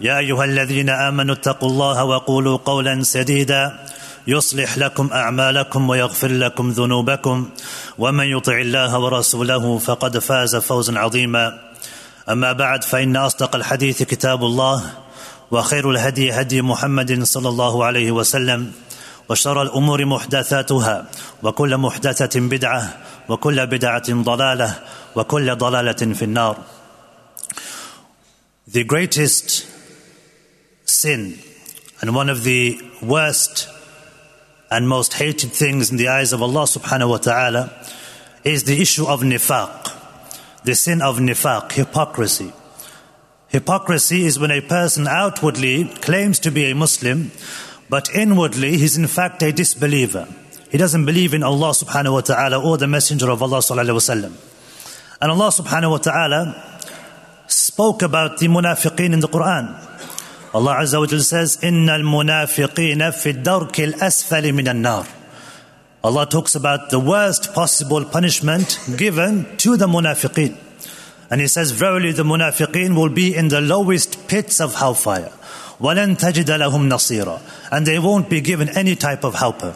يا أيها الذين آمنوا اتقوا الله وقولوا قولا سديدا يصلح لكم أعمالكم ويغفر لكم ذنوبكم ومن يطع الله ورسوله فقد فاز فوزا عظيما أما بعد فإن أصدق الحديث كتاب الله وخير الهدي هدي محمد صلى الله عليه وسلم وشر الأمور محدثاتها وكل محدثة بدعة وكل بدعة ضلالة وكل ضلالة في النار. The greatest sin and one of the worst and most hated things in the eyes of Allah subhanahu wa ta'ala is the issue of nifaq, the sin of nifaq, hypocrisy. Hypocrisy is when a person outwardly claims to be a Muslim, but inwardly he's in fact a disbeliever. He doesn't believe in Allah subhanahu wa ta'ala or the Messenger of Allah sallallahu alayhi wa sallam. And Allah subhanahu wa ta'ala spoke about the munafiqeen in the Quran. Allah Azza wa Jal says, إِنَّ الْمُنَافِقِينَ فِي الدَّرْكِ الْأَسْفَلِ مِنَ النَّارِ Allah talks about the worst possible punishment given to the munafiqeen. And He says, Verily the munafiqeen will be in the lowest pits of hellfire. وَلَن تَجِدَ لَهُمْ نَصِيرًا And they won't be given any type of helper.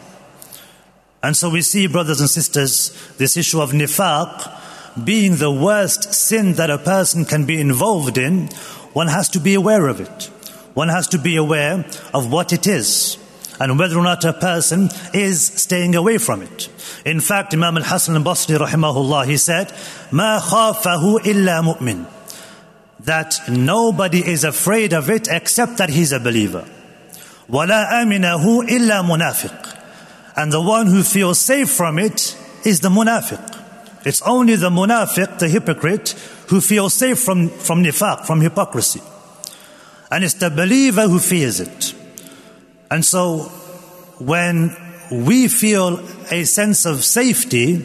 And so we see, brothers and sisters, this issue of nifaq being the worst sin that a person can be involved in, one has to be aware of it. One has to be aware of what it is and whether or not a person is staying away from it. In fact, Imam al-Hasan al-Basri rahimahullah, he said, مَا خَافَهُ إِلَّا مُؤْمِنٌ That nobody is afraid of it except that he's a believer. وَلَا أَمِنَهُ إِلَّا مُنَافِقٌ And the one who feels safe from it is the munafiq. It's only the munafiq, the hypocrite, who feels safe from, from nifaq, from hypocrisy. And it's the believer who fears it. And so, when we feel a sense of safety,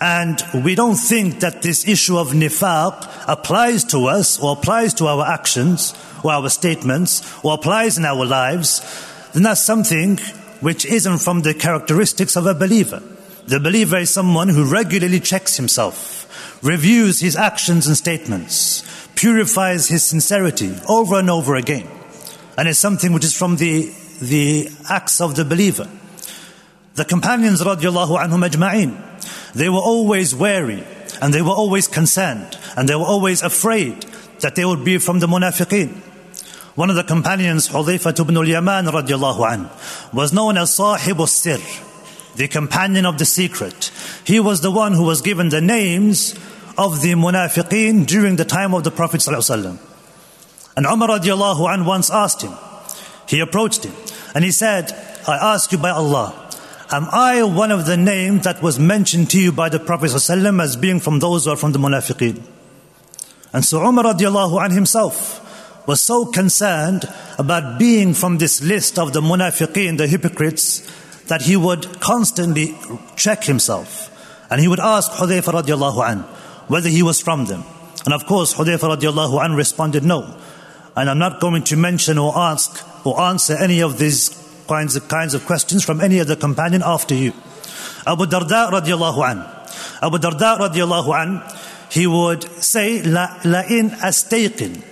and we don't think that this issue of nifaq applies to us, or applies to our actions, or our statements, or applies in our lives, then that's something which isn't from the characteristics of a believer. The believer is someone who regularly checks himself, reviews his actions and statements, purifies his sincerity over and over again. And it's something which is from the, the acts of the believer. The companions, radiallahu anhum ajma'in, they were always wary and they were always concerned and they were always afraid that they would be from the munafiqeen. One of the companions, Hudhayfa ibn al-Yaman radiallahu an, was known as Sahib al-Sir, the companion of the secret. He was the one who was given the names of the munafiqeen during the time of the Prophet ﷺ. And Umar radiallahu an once asked him, he approached him, and he said, I ask you by Allah, am I one of the names that was mentioned to you by the Prophet ﷺ as being from those who are from the munafiqeen? And so Umar radiallahu an himself was so concerned about being from this list of the munafiqeen, the hypocrites, that he would constantly check himself. And he would ask Hudayfa radiallahu an whether he was from them. And of course, Hudayfa radiallahu an responded no. And I'm not going to mention or ask or answer any of these kinds of, kinds of questions from any other companion after you. Abu Darda radiallahu an. Abu Darda radiallahu an, he would say, La, la in astayqin.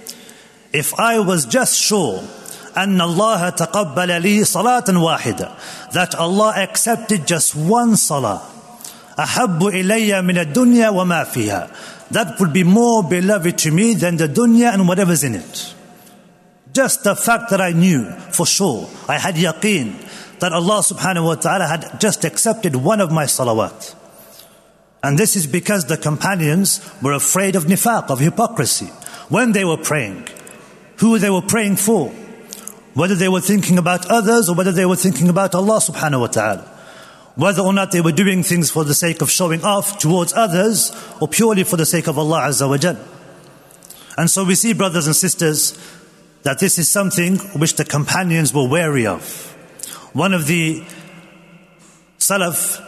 If I was just sure أن الله تقبل لي صلاة واحدة that Allah accepted just one salah أحب ilayya من الدنيا وما فيها. That would be more beloved to me than the dunya and whatever's in it. Just the fact that I knew for sure, I had yaqeen that Allah subhanahu wa ta'ala had just accepted one of my salawat. And this is because the companions were afraid of nifaq, of hypocrisy, when they were praying, who they were praying for, whether they were thinking about others or whether they were thinking about Allah subhanahu wa ta'ala Whether or not they were doing things for the sake of showing off towards others or purely for the sake of Allah azza wa jal. And so we see, brothers and sisters, that this is something which the companions were wary of. One of the Salaf,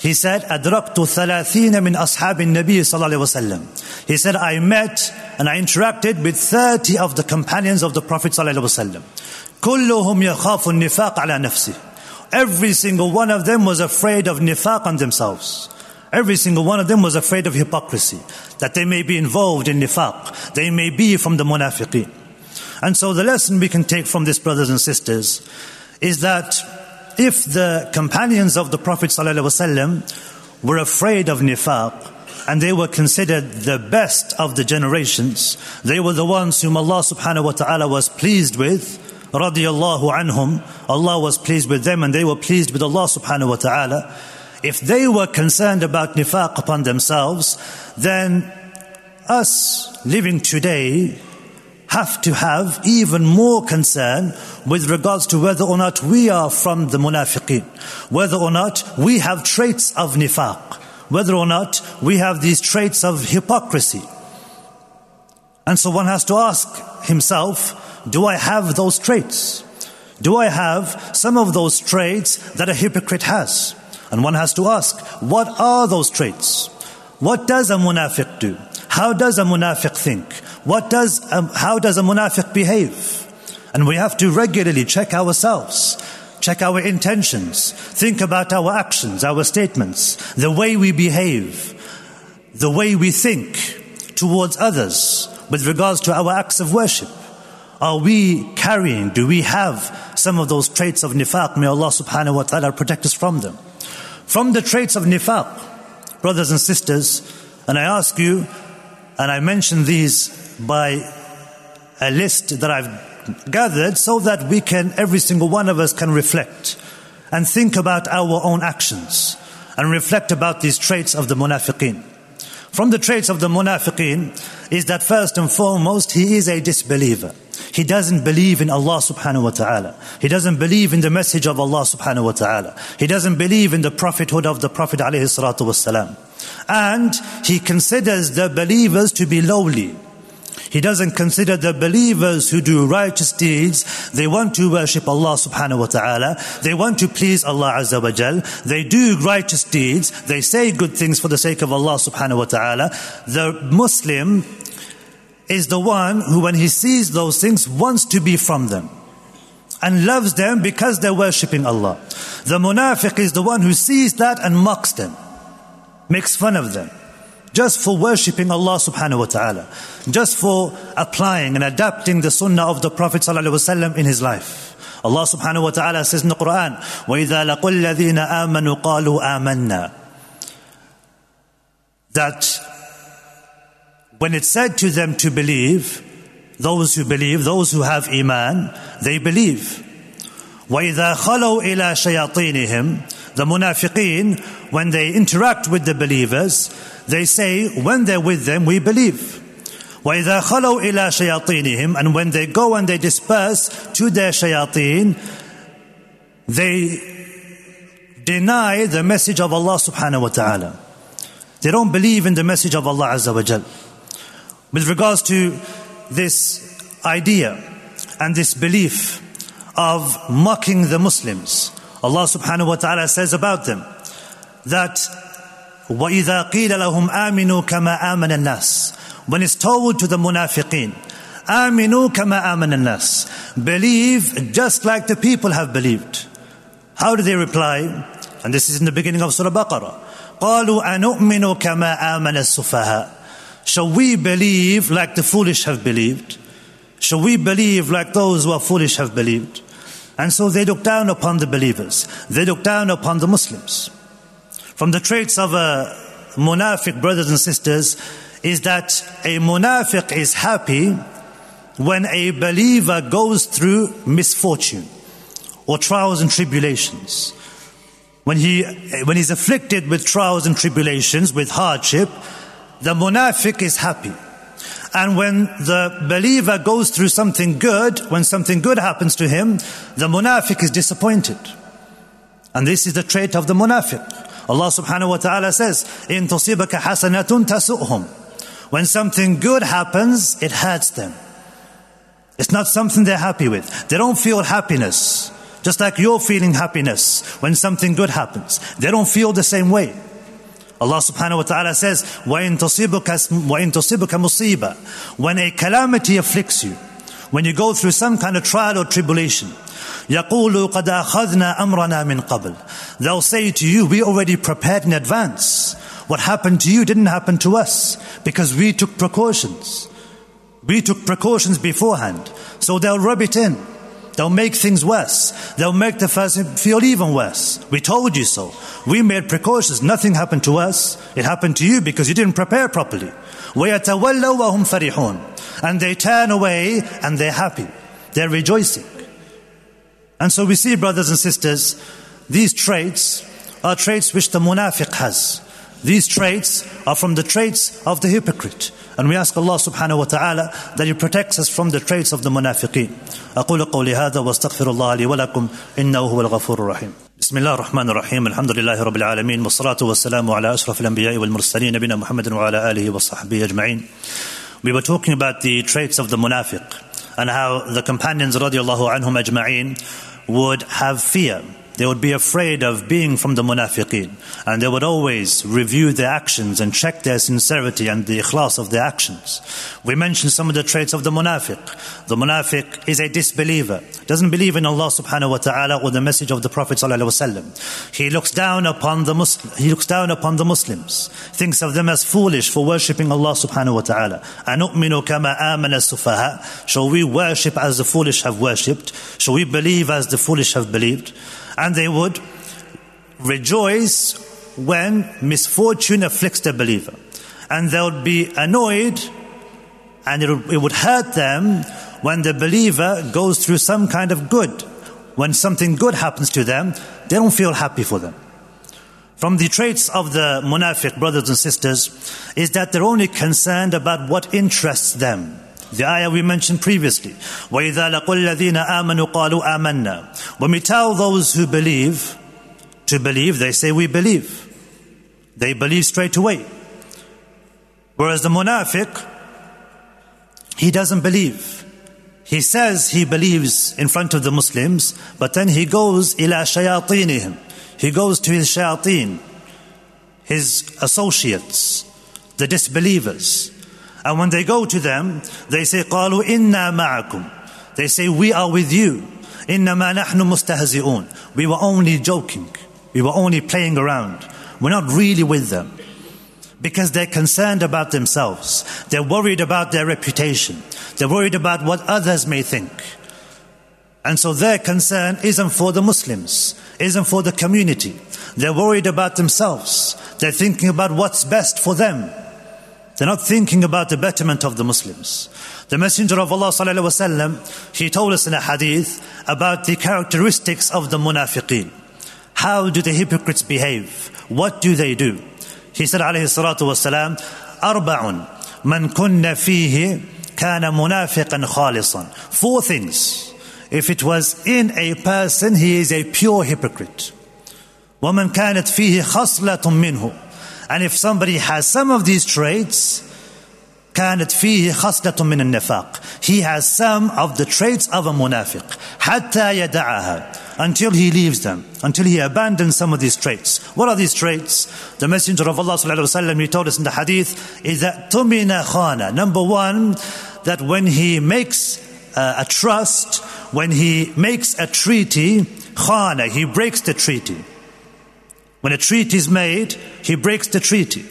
he said, أدركت ثلاثين من أصحاب النبي صلى الله عليه وسلم. He said, I met and I interacted with 30 of the companions of the Prophet صلى الله عليه وسلم. كلهم يخاف النفاق على نفسه. Every single one of them was afraid of nifaq on themselves. Every single one of them was afraid of hypocrisy, that they may be involved in nifaq, they may be from the munafiqeen. And so the lesson we can take from this, brothers and sisters, is that if the companions of the Prophet ﷺ were afraid of nifaq, and they were considered the best of the generations, they were the ones whom Allah subhanahu wa ta'ala was pleased with, radiyallahu anhum, Allah was pleased with them and they were pleased with Allah subhanahu wa ta'ala. If they were concerned about nifaq upon themselves, then us living today have to have even more concern with regards to whether or not we are from the munafiqeen, whether or not we have traits of nifaq, whether or not we have these traits of hypocrisy. And so one has to ask himself, do I have those traits? Do I have some of those traits that a hypocrite has? And one has to ask, what are those traits? What does a munafiq do? How does a munafiq think? What does, um, how does a munafiq behave? And we have to regularly check ourselves, check our intentions, think about our actions, our statements, the way we behave, the way we think towards others with regards to our acts of worship. Are we carrying, do we have some of those traits of nifaq? May Allah subhanahu wa ta'ala protect us from them. From the traits of nifaq, brothers and sisters, and I ask you, and I mention these by a list that I've gathered so that we can, every single one of us can reflect and think about our own actions and reflect about these traits of the munafiqeen. From the traits of the munafiqeen is that first and foremost, he is a disbeliever. He doesn't believe in Allah subhanahu wa ta'ala. He doesn't believe in the message of Allah subhanahu wa ta'ala. He doesn't believe in the prophethood of the Prophet alayhi salatu wasalam. And he considers the believers to be lowly. He doesn't consider the believers who do righteous deeds. They want to worship Allah subhanahu wa ta'ala. They want to please Allah azza wa jal. They do righteous deeds. They say good things for the sake of Allah subhanahu wa ta'ala. The Muslim is the one who, when he sees those things, wants to be from them and loves them because they're worshipping Allah. The munafiq is the one who sees that and mocks them, makes fun of them, just for worshipping Allah subhanahu wa ta'ala, just for applying and adapting the sunnah of the Prophet sallallahu alaihi wasallam in his life. Allah subhanahu wa ta'ala says in the Quran, وَإِذَا لَقُوا الَّذِينَ آمَنُوا قَالُوا آمَنَّا That when it's said to them to believe, those who believe, those who have iman, they believe. وَإِذَا خَلَوْا إِلَى شَيَاطِينِهِمْ The munafiqeen, when they interact with the believers, they say, when they're with them, we believe. وَإِذَا خَلَوْا إِلَى شَيَاطِينِهِمْ And when they go and they disperse to their shayateen, they deny the message of Allah subhanahu wa ta'ala. They don't believe in the message of Allah azza wa jal with regards to this idea and this belief of mocking the Muslims. Allah subhanahu wa ta'ala says about them that وَإِذَا قِيلَ لَهُمْ آمِنُوا كَمَا آمَنَ النَّاسِ When it's told to the munafiqeen, آمِنُوا كَمَا آمَنَ النَّاسِ Believe just like the people have believed. How do they reply? And this is in the beginning of Surah Baqarah. قَالُوا أَنُؤْمِنُ كَمَا آمَنَ السُّفَهَاءِ Shall we believe like the foolish have believed? Shall we believe like those who are foolish have believed? And so they look down upon the believers. They look down upon the Muslims. From the traits of a munafiq, brothers and sisters, is that a munafiq is happy when a believer goes through misfortune or trials and tribulations. When, he, when he's afflicted with trials and tribulations, with hardship, the munafiq is happy. And when the believer goes through something good, when something good happens to him, the munafiq is disappointed. And this is the trait of the munafiq. Allah subhanahu wa ta'ala says, In tusibaka hasanatun tasu'hum. When something good happens, it hurts them. It's not something they're happy with. They don't feel happiness. Just like you're feeling happiness when something good happens. They don't feel the same way. Allah subhanahu wa ta'ala says, وَإِن تُصِبُكَ, وَإِن تُصِبُكَ مُصِيبَةً When a calamity afflicts you, when you go through some kind of trial or tribulation, يَقُولُ قَدْ أَخَذْنَا أَمْرَنَا مِنْ قَبْلِ They'll say to you, we already prepared in advance. What happened to you didn't happen to us because we took precautions. We took precautions beforehand. So they'll rub it in. They'll make things worse. They'll make the person feel even worse. We told you so. We made precautions. Nothing happened to us. It happened to you because you didn't prepare properly. وَيَتَوَلَّوْا وَهُمْ فَرِحُونَ And they turn away and they're happy. They're rejoicing. And so we see, brothers and sisters, these traits are traits which the munafiq has. These traits are from the traits of the hypocrite. And we ask Allah subhanahu wa ta'ala that He protects us from the traits of the munafiqeen. أقول قولي هذا واستغفر الله لي ولكم إنه هو الغفور الرحيم. بسم الله الرحمن الرحيم الحمد لله رب العالمين والصلاة والسلام على أشرف الأنبياء والمرسلين نبينا محمد وعلى آله وصحبه أجمعين. We were talking about the traits of the munafiq and how the companions radiallahu anhum ajma'in would have fear they would be afraid of being from the munafiqeen. And they would always review their actions and check their sincerity and the ikhlas of their actions. We mentioned some of the traits of the munafiq. The munafiq is a disbeliever. Doesn't believe in Allah subhanahu wa ta'ala or the message of the Prophet sallallahu alaihi wasallam. He looks down upon the Muslim, he looks down upon the Muslims. Thinks of them as foolish for worshipping Allah subhanahu wa ta'ala. أَنُؤْمِنُ كَمَا آمَنَ السُّفَهَاء Shall we worship as the foolish have worshipped? Shall we believe as the foolish have believed? And they would rejoice when misfortune afflicts the believer. And they would be annoyed and it would, it would hurt them when the believer goes through some kind of good. When something good happens to them, they don't feel happy for them. From the traits of the munafiq brothers and sisters is that they're only concerned about what interests them. The ayah we mentioned previously. وَإِذَا لَقُوا الَّذِينَ آمَنُوا قَالُوا آمَنَّا When we tell those who believe to believe, they say we believe. They believe straight away. Whereas the munafiq, he doesn't believe. He says he believes in front of the Muslims, but then he goes ila shayatinihim. He goes to his shayateen, his associates, the disbelievers. And when they go to them, they say, قالوا إنا معكم. They say, we are with you. إنما نحن مستهزئون. We were only joking. We were only playing around. We're not really with them. Because they're concerned about themselves. They're worried about their reputation. They're worried about what others may think. And so their concern isn't for the Muslims, isn't for the community. They're worried about themselves. They're thinking about what's best for them. They're not thinking about the betterment of the Muslims. The Messenger of Allah وسلم, he told us in a hadith about the characteristics of the munafiqeen. How do the hypocrites behave? What do they do? He said عليه الصلاة والسلام أربع من كن فيه كان منافقا خالصا Four things. If it was in a person, he is a pure hypocrite. ومن كانت فيه خصلة منه and if somebody has some of these traits, كانت فيه خصلة من النفاق. He has some of the traits of a munafiq. حتى يدعها until he leaves them, until he abandons some of these traits. What are these traits? The Messenger of Allah وسلم, he told us in the hadith, is that tumina khana. Number one, that when he makes uh, a trust, when he makes a treaty, khana, he breaks the treaty. When a treaty is made, he breaks the treaty.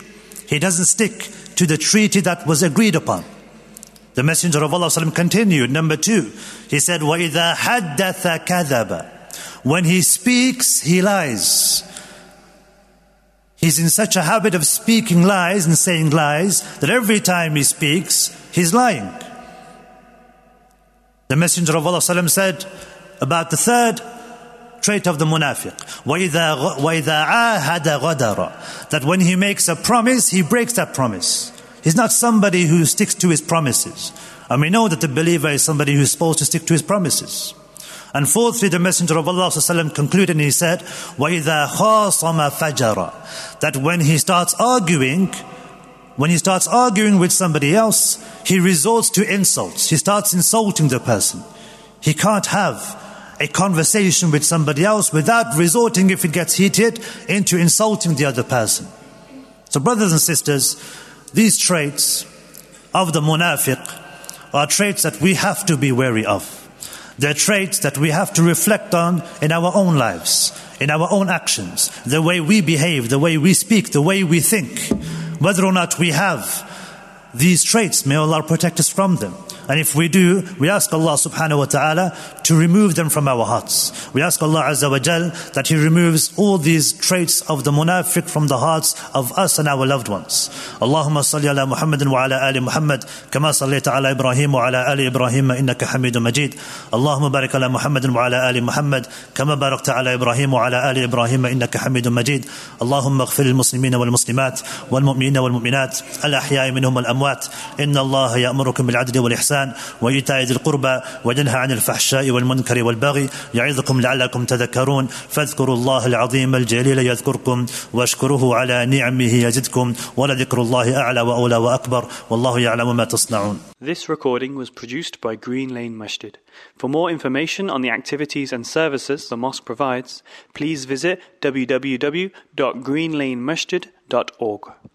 He doesn't stick to the treaty that was agreed upon. The Messenger of Allah continued. Number two, he said, وَإِذَا حَدَّثَ كَذَبَ When he speaks, he lies. He's in such a habit of speaking lies and saying lies that every time he speaks, he's lying. The Messenger of Allah said about the third trait of the munafiq. وَإِذَا وَإِذَا عَاهَدَ غَدَرَ That when he makes a promise, he breaks that promise. He's not somebody who sticks to his promises. And we know that the believer is somebody who's supposed to stick to his promises. And fourthly, the Messenger of Allah ﷺ concluded and he said, وَإِذَا خَاصَمَ فَجَرَ That when he starts arguing, when he starts arguing with somebody else, he resorts to insults. He starts insulting the person. He can't have a conversation with somebody else without resorting, if it gets heated, into insulting the other person. So, brothers and sisters, these traits of the munafiq are traits that we have to be wary of. They're traits that we have to reflect on in our own lives, in our own actions, the way we behave, the way we speak, the way we think. Whether or not we have these traits, may Allah protect us from them. And if we do, we ask Allah subhanahu wa ta'ala to remove them from our hearts. We ask Allah azza wa jal that He removes all these traits of the munafiq from the hearts of us and our loved ones. Allahumma salli ala Muhammadin wa ala ali Muhammad kama sallaita ala Ibrahim wa ala ali Ibrahim innaka hamidun majid. Allahumma barik ala Muhammadin wa ala ali Muhammad kama barakta ala Ibrahim wa ala ali Ibrahim innaka hamidun majid. اللهم اغفر للمسلمين والمسلمات والمؤمنين والمؤمنات الأحياء منهم والأموات إن الله يأمركم بالعدل والإحسان وإيتاء ذي القربى وينهى عن الفحشاء والمنكر والبغي يعظكم لعلكم تذكرون فاذكروا الله العظيم الجليل يذكركم واشكروه على نعمه يزدكم ولذكر الله أعلى وأولى وأكبر والله يعلم ما تصنعون This recording was produced by Green Lane Masjid. For more information on the activities and services the mosque provides, please visit www.greenlanemasjid.org.